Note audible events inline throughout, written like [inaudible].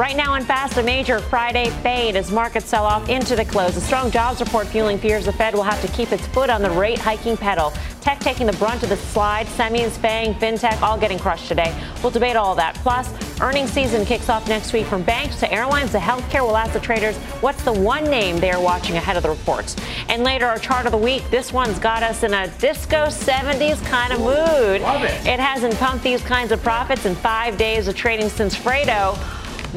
Right now in Fast, a major Friday fade as markets sell off into the close. A strong jobs report fueling fears the Fed will have to keep its foot on the rate hiking pedal. Tech taking the brunt of the slide, semis, FANG, fintech, all getting crushed today. We'll debate all that. Plus, earnings season kicks off next week from banks to airlines to healthcare. We'll ask the traders what's the one name they are watching ahead of the reports. And later, our chart of the week. This one's got us in a disco 70s kind of mood. Love it. It hasn't pumped these kinds of profits in five days of trading since Fredo.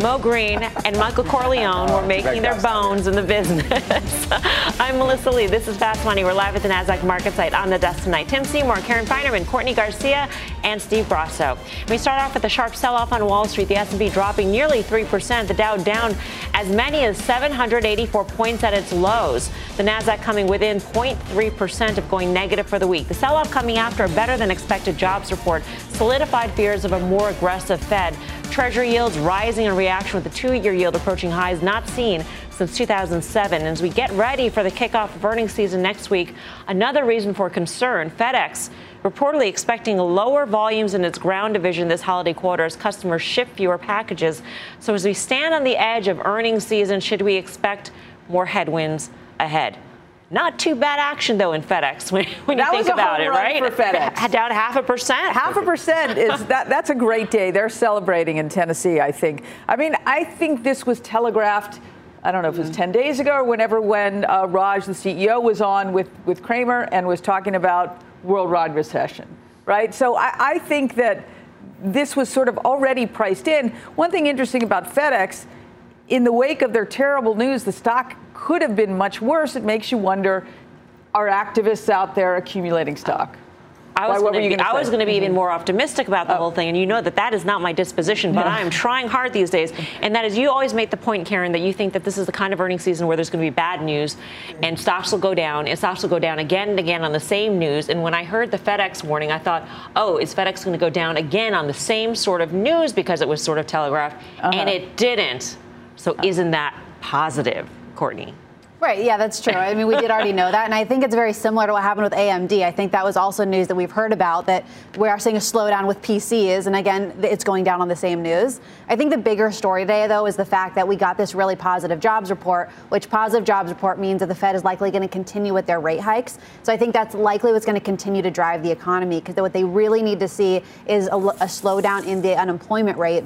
Moe Greene and Michael Corleone were making their bones in the business. [laughs] I'm Melissa Lee. This is Fast Money. We're live at the NASDAQ market site on the desk tonight. Tim Seymour, Karen Finerman, Courtney Garcia, and Steve Grasso. We start off with a sharp sell-off on Wall Street. The S&P dropping nearly 3%. The Dow down as many as 784 points at its lows. The NASDAQ coming within 0.3% of going negative for the week. The sell-off coming after a better than expected jobs report solidified fears of a more aggressive Fed. Treasury yields rising in reaction with the two year yield approaching highs not seen since 2007. As we get ready for the kickoff of earnings season next week, another reason for concern FedEx reportedly expecting lower volumes in its ground division this holiday quarter as customers ship fewer packages. So, as we stand on the edge of earnings season, should we expect more headwinds ahead? Not too bad action though in FedEx when, [laughs] when you think about it, right? for [laughs] FedEx. Down half a percent. Half a percent is [laughs] that that's a great day. They're celebrating in Tennessee, I think. I mean, I think this was telegraphed. I don't know if it was 10 days ago or whenever when uh, Raj, the CEO, was on with, with Cramer and was talking about worldwide recession, right? So I, I think that this was sort of already priced in. One thing interesting about FedEx, in the wake of their terrible news, the stock could have been much worse. It makes you wonder are activists out there accumulating stock? I was going to be, gonna was going to be even Mhm. more optimistic about the Oh. whole thing, and you know that that is not my disposition. But No. I am trying hard these days, and that is you always make the point, Karen, that you think that this is the kind of earnings season where there's going to be bad news, and stocks will go down, and stocks will go down again and again on the same news. And when I heard the FedEx warning, I thought, oh, is FedEx going to go down again on the same sort of news because it was sort of telegraphed, and Uh-huh. it didn't. So isn't that positive, Courtney? Right, yeah, that's true. I mean, we did already know that. And I think it's very similar to what happened with AMD. I think that was also news that we've heard about that we are seeing a slowdown with PCs. And again, it's going down on the same news. I think the bigger story today, though, is the fact that we got this really positive jobs report, which positive jobs report means that the Fed is likely going to continue with their rate hikes. So I think that's likely what's going to continue to drive the economy because what they really need to see is a, a slowdown in the unemployment rate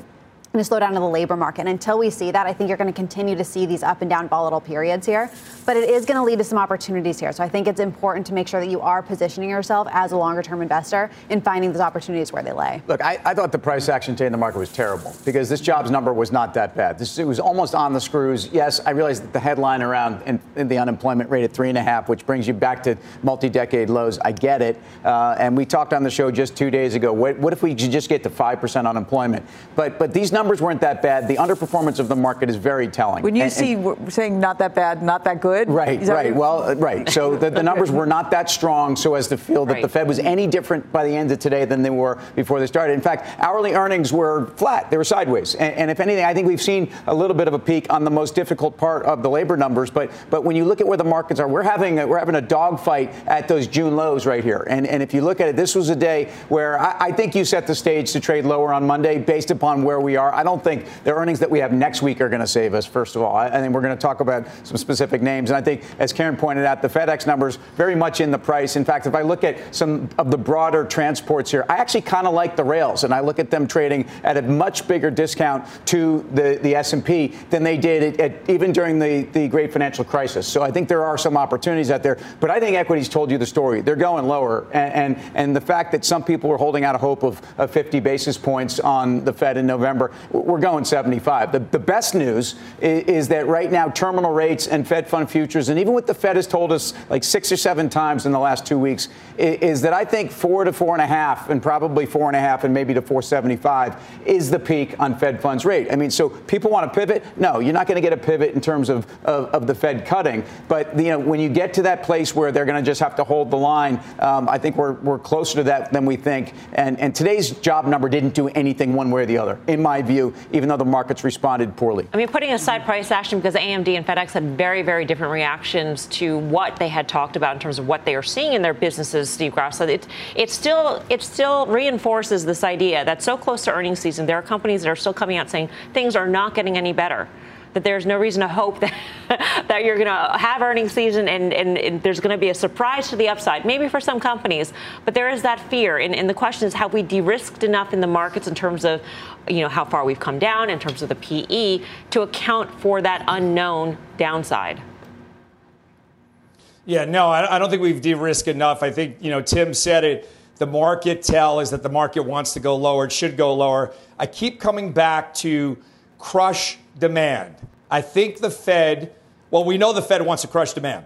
and a slowdown in the labor market. And until we see that, I think you're going to continue to see these up and down volatile periods here. But it is going to lead to some opportunities here. So I think it's important to make sure that you are positioning yourself as a longer term investor in finding those opportunities where they lay. Look, I, I thought the price action today in the market was terrible because this jobs number was not that bad. This it was almost on the screws. Yes, I realize that the headline around in, in the unemployment rate at three and a half, which brings you back to multi-decade lows. I get it. Uh, and we talked on the show just two days ago. What, what if we just get to five percent unemployment? But but these numbers weren't that bad. The underperformance of the market is very telling. When you And- see and- we're saying not that bad, not that good, Right, that right. Well, uh, right. So the, the numbers were not that strong so as to feel that Right. the Fed was any different by the end of today than they were before they started. In fact, hourly earnings were flat. They were sideways. And, and if anything, I think we've seen a little bit of a peak on the most difficult part of the labor numbers. But but when you look at where the markets are, we're having a, we're having a dogfight at those June lows right here. And and if you look at it, this was a day where I, I think you set the stage to trade lower on Monday based upon where we are. I don't think the earnings that we have next week are going to save us. First of all, I think we're going to talk about some specific names. And I think, as Karen pointed out, the FedEx numbers very much in the price. In fact, if I look at some of the broader transports here, I actually kind of like the rails, and I look at them trading at a much bigger discount to the, the S&P than they did at, at, even during the, the great financial crisis. So I think there are some opportunities out there. But I think equities told you the story. They're going lower, and and, and the fact that some people were holding out a hope of, of 50 basis points on the Fed in November, we're going 75. The, the best news is, is that right now terminal rates and Fed fund futures, and even what the Fed has told us like six or seven times in the last two weeks, is, is that I think four to four and a half, and probably four and a half, and maybe to 475 is the peak on Fed funds rate. I mean, so people want to pivot. No, you're not going to get a pivot in terms of, of, of, the Fed cutting. But you know, when you get to that place where they're going to just have to hold the line, um, I think we're, we're closer to that than we think. And, and today's job number didn't do anything one way or the other, in my view, even though the markets responded poorly. I mean, putting aside price action because AMD and FedEx had very, very different reactions to what they had talked about in terms of what they are seeing in their businesses, Steve Grasso. So it, it still it still reinforces this idea that so close to earnings season, there are companies that are still coming out saying things are not getting any better that there's no reason to hope [laughs] that, that you're going to have earnings season and, and, and there's going to be a surprise to the upside, maybe for some companies. But there is that fear. And, and the question is, have we de-risked enough in the markets in terms of, you know, how far we've come down in terms of the PE to account for that unknown downside? Yeah, no, I don't think we've de-risked enough. I think, you know, Tim said it. The market tell is that the market wants to go lower. It should go lower. I keep coming back to crush demand. I think the Fed, well, we know the Fed wants to crush demand.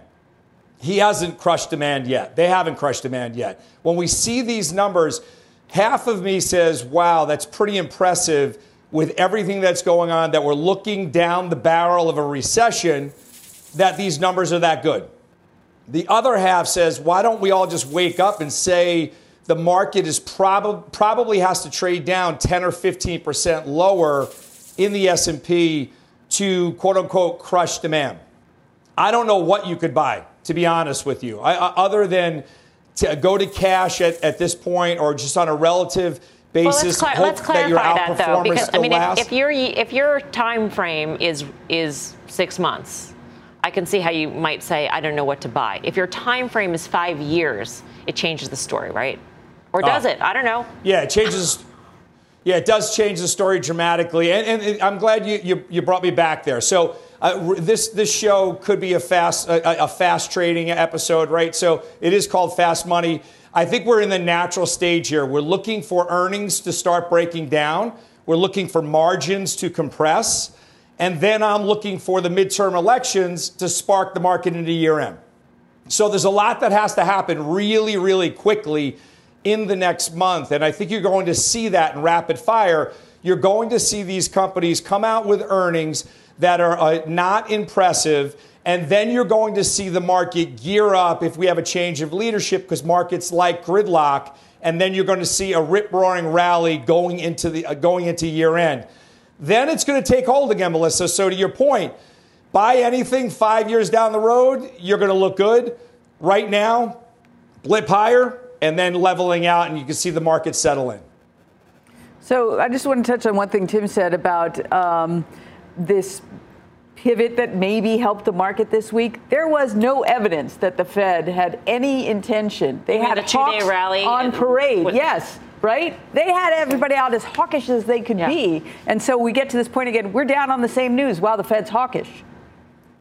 He hasn't crushed demand yet. They haven't crushed demand yet. When we see these numbers, half of me says, wow, that's pretty impressive with everything that's going on, that we're looking down the barrel of a recession, that these numbers are that good. The other half says, why don't we all just wake up and say the market is prob- probably has to trade down 10 or 15% lower in the S&P to quote unquote crush demand. I don't know what you could buy, to be honest with you, I, other than to go to cash at, at this point or just on a relative basis. Well, let's, cl- let's clarify that, that though, because I mean, if, if, your if your time frame is is six months, I can see how you might say I don't know what to buy. If your time frame is five years, it changes the story, right? Or oh. does oh. it? I don't know. Yeah, it changes. Yeah, it does change the story dramatically, and, and I'm glad you, you, you brought me back there. So uh, this this show could be a fast a, a, fast trading episode, right? So it is called Fast Money. I think we're in the natural stage here. We're looking for earnings to start breaking down. We're looking for margins to compress, and then I'm looking for the midterm elections to spark the market into year end. So there's a lot that has to happen really, really quickly in the next month. And I think you're going to see that in rapid fire. You're going to see these companies come out with earnings that are uh, not impressive. And then you're going to see the market gear up if we have a change of leadership because markets like gridlock. And then you're going to see a rip roaring rally going into, the, uh, going into year end. Then it's going to take hold again, Melissa. So, to your point, buy anything five years down the road, you're going to look good. Right now, blip higher, and then leveling out, and you can see the market settle in. So I just want to touch on one thing Tim said about um, this pivot that maybe helped the market this week. There was no evidence that the Fed had any intention. They had a two-day rally on parade. With- yes. Right? They had everybody out as hawkish as they could yeah. be. And so we get to this point again, we're down on the same news. Wow, the Fed's hawkish.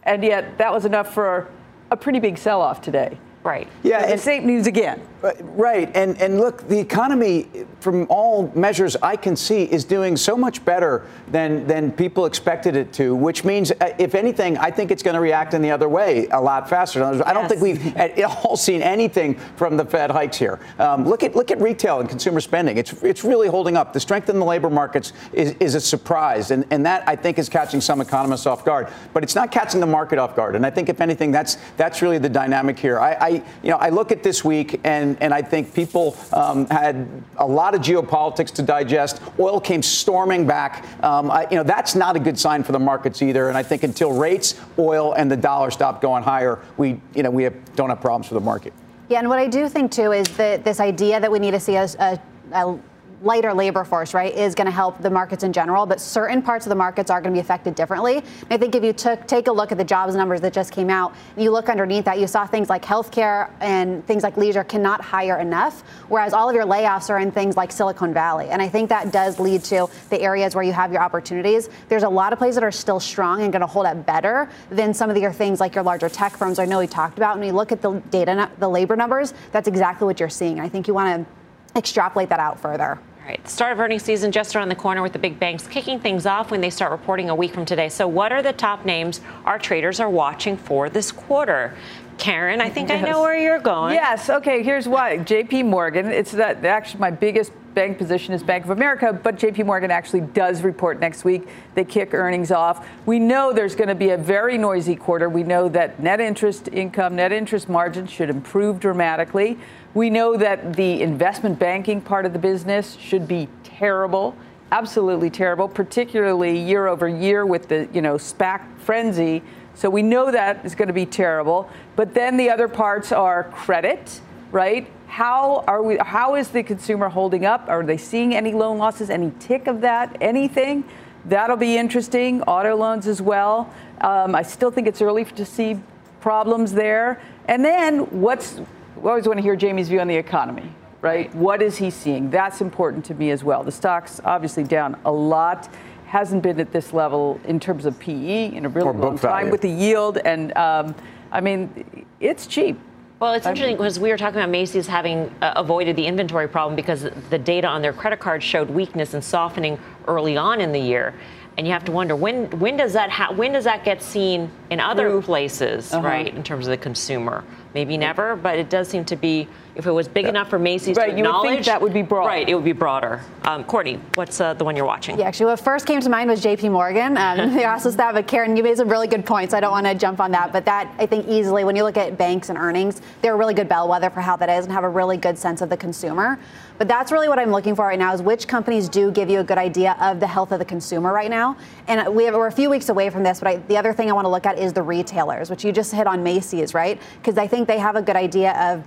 And yet that was enough for a pretty big sell off today. Right. Yeah. And same news again. Uh, right. And, and look, the economy, from all measures I can see, is doing so much better than, than people expected it to, which means, uh, if anything, I think it's going to react in the other way a lot faster. I don't yes. think we've at [laughs] all seen anything from the Fed hikes here. Um, look, at, look at retail and consumer spending. It's, it's really holding up. The strength in the labor markets is, is a surprise. And, and that, I think, is catching some economists off guard. But it's not catching the market off guard. And I think, if anything, that's, that's really the dynamic here. I, I you know, I look at this week and and, and I think people um, had a lot of geopolitics to digest. Oil came storming back. Um, I, you know, that's not a good sign for the markets either. And I think until rates, oil, and the dollar stop going higher, we, you know, we have, don't have problems for the market. Yeah, and what I do think too is that this idea that we need to see a, a, a lighter labor force, right, is going to help the markets in general, but certain parts of the markets are going to be affected differently. And I think if you took take a look at the jobs numbers that just came out, you look underneath that, you saw things like healthcare and things like leisure cannot hire enough, whereas all of your layoffs are in things like Silicon Valley. And I think that does lead to the areas where you have your opportunities. There's a lot of places that are still strong and going to hold up better than some of your things like your larger tech firms. I know we talked about. When you look at the data, the labor numbers, that's exactly what you're seeing. I think you want to extrapolate that out further. All right, the start of earnings season just around the corner with the big banks kicking things off when they start reporting a week from today. So, what are the top names our traders are watching for this quarter? Karen, I think yes. I know where you're going. Yes. Okay. Here's why. J.P. Morgan. It's that actually my biggest bank position is Bank of America, but JP Morgan actually does report next week. They kick earnings off. We know there's going to be a very noisy quarter. We know that net interest income, net interest margin should improve dramatically. We know that the investment banking part of the business should be terrible, absolutely terrible, particularly year over year with the, you know, SPAC frenzy. So we know that is going to be terrible. But then the other parts are credit, right? How are we? How is the consumer holding up? Are they seeing any loan losses? Any tick of that? Anything? That'll be interesting. Auto loans as well. Um, I still think it's early to see problems there. And then what's? We always want to hear Jamie's view on the economy, right? What is he seeing? That's important to me as well. The stock's obviously down a lot hasn't been at this level in terms of PE in a really long time with the yield. And um, I mean, it's cheap. Well, it's interesting because we were talking about Macy's having uh, avoided the inventory problem because the data on their credit cards showed weakness and softening early on in the year. And you have to wonder when when does that ha- when does that get seen in other places, uh-huh. right? In terms of the consumer, maybe never, but it does seem to be if it was big yeah. enough for Macy's right, to acknowledge, that would be broad. Right, it would be broader. Um, Courtney, what's uh, the one you're watching? Yeah, actually, what first came to mind was J.P. Morgan. Um, [laughs] they also that, but Karen, you made some really good points. I don't want to jump on that, but that I think easily when you look at banks and earnings, they're a really good bellwether for how that is and have a really good sense of the consumer. But that's really what I'm looking for right now is which companies do give you a good idea of the health of the consumer right now. And we have, we're a few weeks away from this, but I, the other thing I want to look at is the retailers, which you just hit on Macy's, right? Because I think they have a good idea of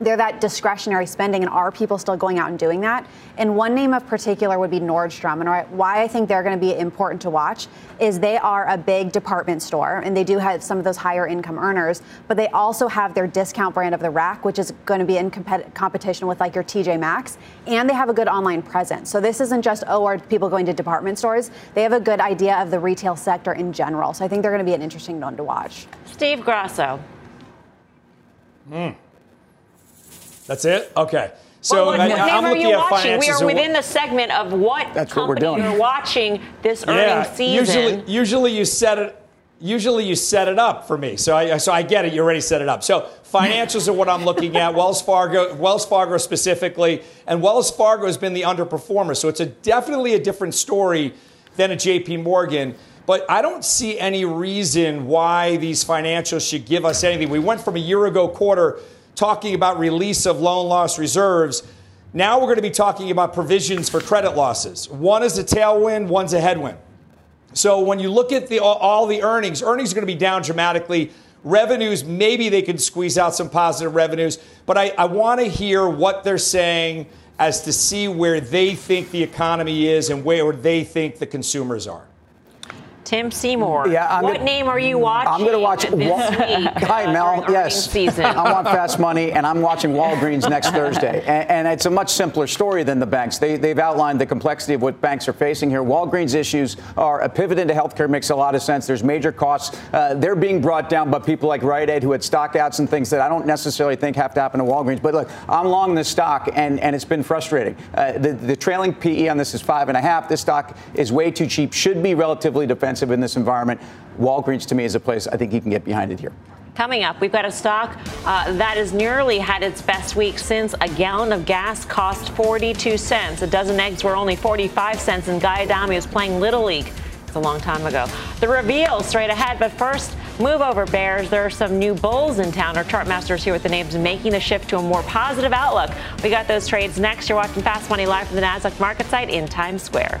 they're that discretionary spending, and are people still going out and doing that? And one name of particular would be Nordstrom. And why I think they're going to be important to watch is they are a big department store, and they do have some of those higher income earners, but they also have their discount brand of the rack, which is going to be in compet- competition with like your TJ Maxx, and they have a good online presence. So this isn't just, oh, are people going to department stores? They have a good idea of the retail sector in general. So I think they're going to be an interesting one to watch. Steve Grasso. Hmm. That's it? Okay. So well, what I, name are you watching? We are within the segment of what That's what we're doing. you're watching this yeah, earnings season. Usually, usually you set it. Usually you set it up for me, so I so I get it. You already set it up. So financials are what I'm looking at. Wells Fargo, Wells Fargo specifically, and Wells Fargo has been the underperformer. So it's a definitely a different story than a J.P. Morgan. But I don't see any reason why these financials should give us anything. We went from a year ago quarter talking about release of loan loss reserves. Now we're going to be talking about provisions for credit losses. One is a tailwind, one's a headwind. So when you look at the, all the earnings, earnings are going to be down dramatically. Revenues, maybe they can squeeze out some positive revenues, but I, I want to hear what they're saying as to see where they think the economy is and where they think the consumers are. Tim Seymour. Yeah, I'm what gonna, name are you watching? I'm going to watch. This Hi, [laughs] Mel. Yes. I want fast money, and I'm watching Walgreens [laughs] next Thursday. And, and, it's a much simpler story than the banks. They, they've outlined the complexity of what banks are facing here. Walgreens issues are a pivot into healthcare makes a lot of sense. There's major costs. Uh, they're being brought down by people like Rite Aid who had stockouts and things that I don't necessarily think have to happen to Walgreens. But look, I'm long the stock, and, and it's been frustrating. Uh, the, the trailing PE on this is five and a half. This stock is way too cheap. Should be relatively defensive expensive in this environment. Walgreens to me is a place I think you can get behind it here. Coming up, we've got a stock uh, that has nearly had its best week since a gallon of gas cost 42 cents. A dozen eggs were only 45 cents, and Guy was playing Little League. It's a long time ago. The reveal straight ahead, but first, move over Bears. There are some new bulls in town. Our chartmasters here with the names making the shift to a more positive outlook. We got those trades next. You're watching Fast Money live from the Nasdaq market site in Times Square.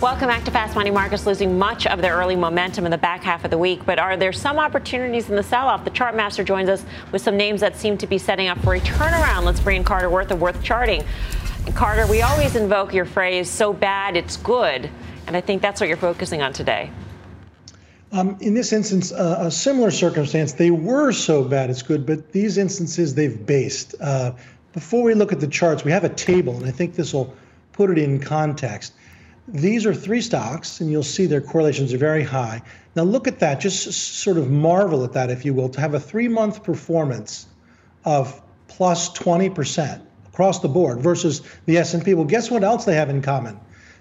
Welcome back to Fast Money. Markets losing much of their early momentum in the back half of the week, but are there some opportunities in the sell-off? The chart master joins us with some names that seem to be setting up for a turnaround. Let's bring in Carter Worth of Worth Charting. And Carter, we always invoke your phrase "so bad it's good," and I think that's what you're focusing on today. Um, in this instance, uh, a similar circumstance, they were so bad it's good, but these instances they've based. Uh, before we look at the charts, we have a table, and I think this will put it in context. These are three stocks, and you'll see their correlations are very high. Now look at that, just sort of marvel at that, if you will, to have a three-month performance of plus 20% across the board versus the S&P. Well, guess what else they have in common?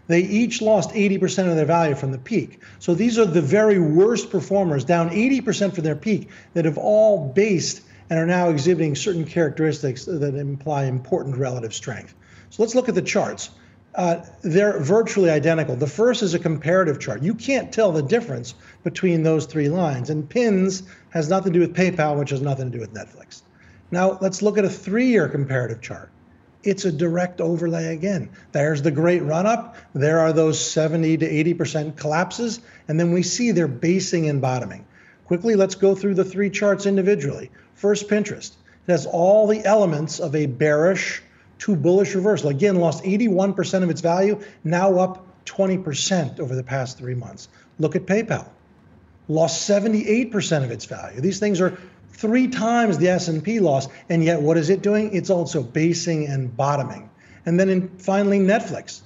They each lost 80% of their value from the peak. So these are the very worst performers, down 80% from their peak, that have all based and are now exhibiting certain characteristics that imply important relative strength. So let's look at the charts uh, they're virtually identical. The first is a comparative chart. You can't tell the difference between those three lines. And pins has nothing to do with PayPal, which has nothing to do with Netflix. Now let's look at a three-year comparative chart. It's a direct overlay again. There's the great run up. There are those 70 to 80% collapses. And then we see they're basing and bottoming. Quickly, let's go through the three charts individually. First, Pinterest. It has all the elements of a bearish to bullish reversal. Again, lost 81% of its value, now up 20% over the past three months. Look at PayPal, lost 78% of its value. These things are three times the S&P loss, and yet what is it doing? It's also basing and bottoming. And then in, finally, Netflix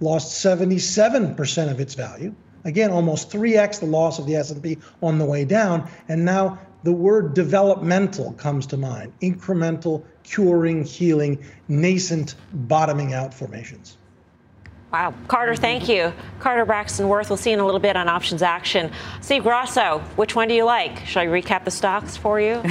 lost 77% of its value. Again, almost 3x the loss of the S&P on the way down, and now the word developmental comes to mind incremental, curing, healing, nascent, bottoming out formations. Wow. Carter, thank you. Carter Braxton Worth, we'll see you in a little bit on options action. Steve Grasso, which one do you like? Should I recap the stocks for you? [laughs]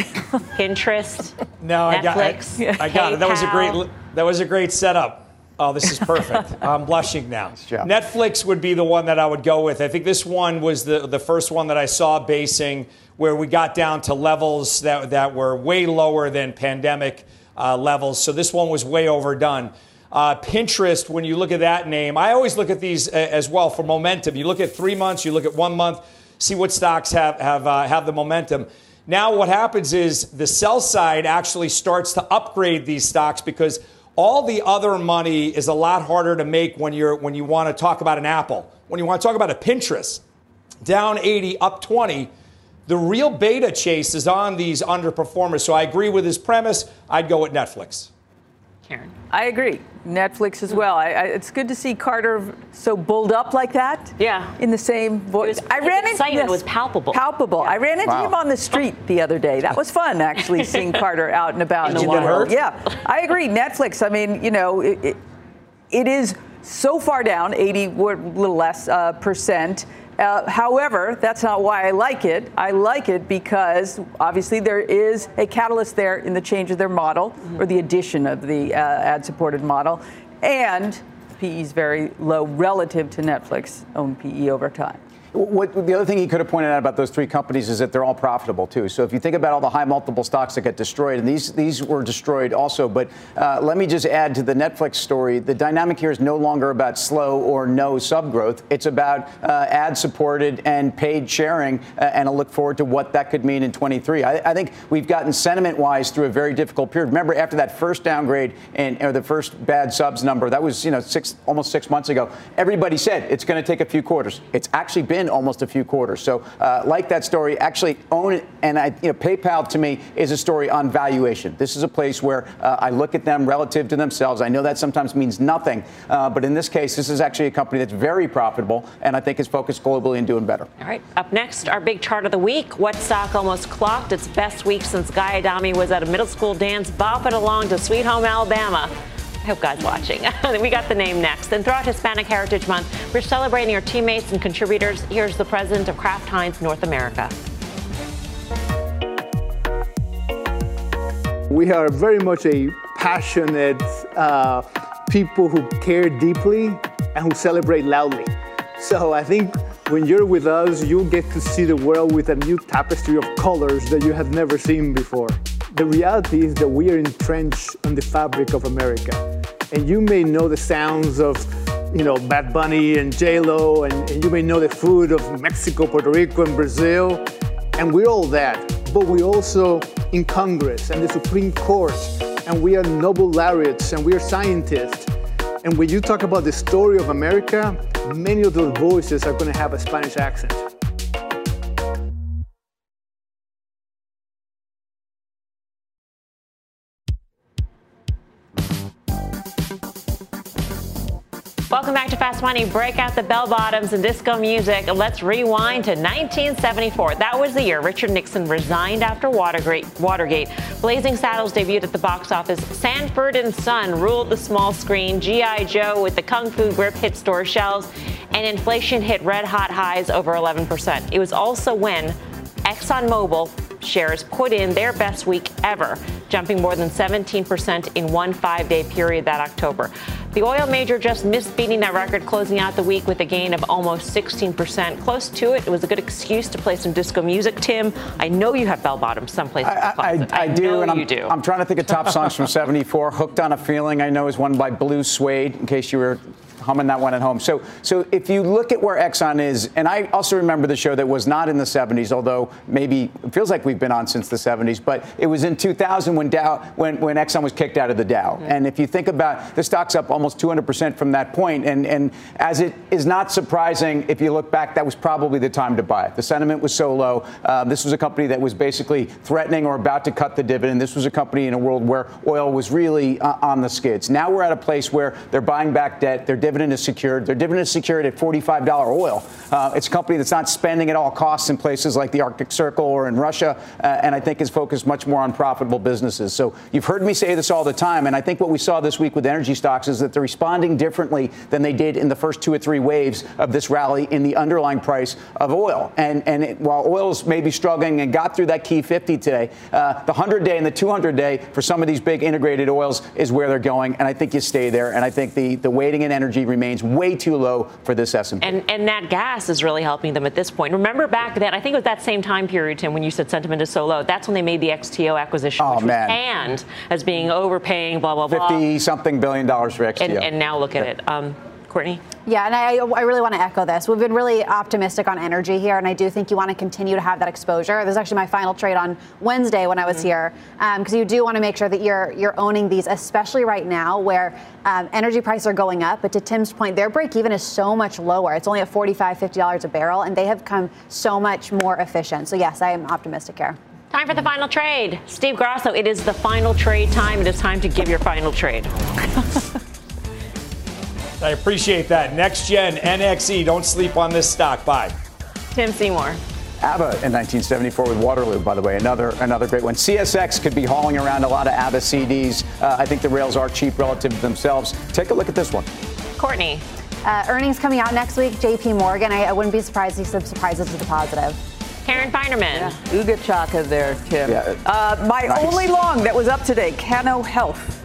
Pinterest, no, Netflix, I got, I, I got it. That was a great that was a great setup. Oh, this is perfect. [laughs] I'm blushing now. Netflix would be the one that I would go with. I think this one was the, the first one that I saw basing where we got down to levels that, that were way lower than pandemic uh, levels. So this one was way overdone. Uh, Pinterest, when you look at that name, I always look at these uh, as well for momentum. You look at three months, you look at one month, see what stocks have, have, uh, have the momentum. Now, what happens is the sell side actually starts to upgrade these stocks because all the other money is a lot harder to make when you're when you want to talk about an Apple. When you want to talk about a Pinterest, down 80, up 20. The real beta chase is on these underperformers. So I agree with his premise. I'd go with Netflix. Karen. I agree. Netflix as well. I, I, it's good to see Carter so bulled up like that. Yeah. In the same voice. I ran into him. It was palpable. Palpable. Yeah. I ran into wow. him on the street the other day. That was fun, actually, seeing Carter out and about in the wild. Yeah. I agree. Netflix. I mean, you know, it, it, it is so far down, 80, a little less uh, percent. Uh, however, that's not why I like it. I like it because obviously there is a catalyst there in the change of their model or the addition of the uh, ad supported model. And PE is very low relative to Netflix own PE over time. What, the other thing he could have pointed out about those three companies is that they're all profitable too. So if you think about all the high multiple stocks that get destroyed, and these these were destroyed also. But uh, let me just add to the Netflix story: the dynamic here is no longer about slow or no sub growth. It's about uh, ad supported and paid sharing, uh, and I look forward to what that could mean in 23. I, I think we've gotten sentiment wise through a very difficult period. Remember, after that first downgrade and or the first bad subs number, that was you know six almost six months ago. Everybody said it's going to take a few quarters. It's actually been almost a few quarters. So, uh, like that story, actually own it. And I, you know, PayPal to me is a story on valuation. This is a place where uh, I look at them relative to themselves. I know that sometimes means nothing, uh, but in this case, this is actually a company that's very profitable and I think is focused globally and doing better. All right. Up next, our big chart of the week. What stock almost clocked its best week since Guy Adami was at a middle school dance, bopping along to Sweet Home Alabama. I hope God's watching. [laughs] we got the name next. And throughout Hispanic Heritage Month, we're celebrating our teammates and contributors. Here's the president of Kraft Heinz North America. We are very much a passionate uh, people who care deeply and who celebrate loudly. So I think when you're with us, you'll get to see the world with a new tapestry of colors that you have never seen before. The reality is that we are entrenched in the fabric of America. And you may know the sounds of, you know, Bad Bunny and J-Lo, and, and you may know the food of Mexico, Puerto Rico, and Brazil. And we're all that. But we're also in Congress and the Supreme Court, and we are Nobel laureates, and we are scientists. And when you talk about the story of America, many of those voices are going to have a Spanish accent. Welcome back to Fast Money. Break out the bell bottoms and disco music. Let's rewind to 1974. That was the year Richard Nixon resigned after Watergate. Blazing Saddles debuted at the box office. Sanford and Son ruled the small screen. G.I. Joe with the Kung Fu grip hit store shelves. And inflation hit red hot highs over 11%. It was also when ExxonMobil shares put in their best week ever, jumping more than 17% in one five day period that October. The oil major just missed beating that record, closing out the week with a gain of almost 16%. Close to it. It was a good excuse to play some disco music. Tim, I know you have bell bottoms someplace. I, I, I, I do, and I'm, do. I'm trying to think of top songs from [laughs] 74. Hooked on a Feeling, I know, is one by Blue Swede, in case you were humming that one at home. So, so if you look at where Exxon is, and I also remember the show that was not in the 70s, although maybe it feels like we've been on since the 70s, but it was in 2000 when Dow, when, when Exxon was kicked out of the Dow. Mm-hmm. And if you think about the stock's up almost 200% from that point, and, and as it is not surprising, if you look back, that was probably the time to buy it. The sentiment was so low. Uh, this was a company that was basically threatening or about to cut the dividend. This was a company in a world where oil was really uh, on the skids. Now we're at a place where they're buying back debt. They're dividend is secured. Their dividend is secured at $45 oil. Uh, it's a company that's not spending at all costs in places like the Arctic Circle or in Russia, uh, and I think is focused much more on profitable businesses. So you've heard me say this all the time, and I think what we saw this week with energy stocks is that they're responding differently than they did in the first two or three waves of this rally in the underlying price of oil. And and it, while oil's maybe struggling and got through that key 50 today, uh, the 100 day and the 200 day for some of these big integrated oils is where they're going, and I think you stay there. And I think the the weighting in energy remains way too low for this S&P. And, and that gas is really helping them at this point. Remember back then, I think it was that same time period, Tim, when you said sentiment is so low. That's when they made the XTO acquisition, oh, which man. was panned as being overpaying, blah, blah, blah. 50 something billion dollars for XTO. And, and now look at it. Um, Courtney? Yeah, and I, I really want to echo this. We've been really optimistic on energy here, and I do think you want to continue to have that exposure. This is actually my final trade on Wednesday when I was mm-hmm. here, because um, you do want to make sure that you're you're owning these, especially right now where um, energy prices are going up. But to Tim's point, their break even is so much lower. It's only at 45 $50 a barrel, and they have come so much more efficient. So yes, I am optimistic here. Time for the final trade. Steve Grasso, it is the final trade time. It is time to give your final trade. [laughs] I appreciate that. NexGen NXE. Don't sleep on this stock. Bye. Tim Seymour. ABBA in 1974 with Waterloo, by the way, another another great one. CSX could be hauling around a lot of ABBA CDs. Uh, I think the rails are cheap relative to themselves. Take a look at this one. Courtney. Uh, earnings coming out next week. J.P. Morgan. I, I wouldn't be surprised if some surprises to the positive. Karen Finerman. Yeah. Uga Chaka there, Tim. Yeah. Uh, my nice. only long that was up today, Cano Health.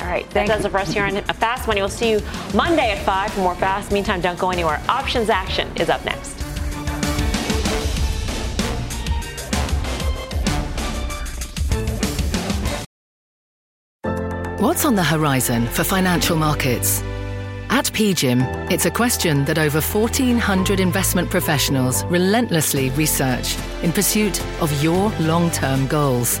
All right, that does it for us here on Fast Money. We'll see you Monday at 5 for more Fast. Meantime, don't go anywhere. Options Action is up next. What's on the horizon for financial markets? At PGIM, it's a question that over 1,400 investment professionals relentlessly research in pursuit of your long term goals.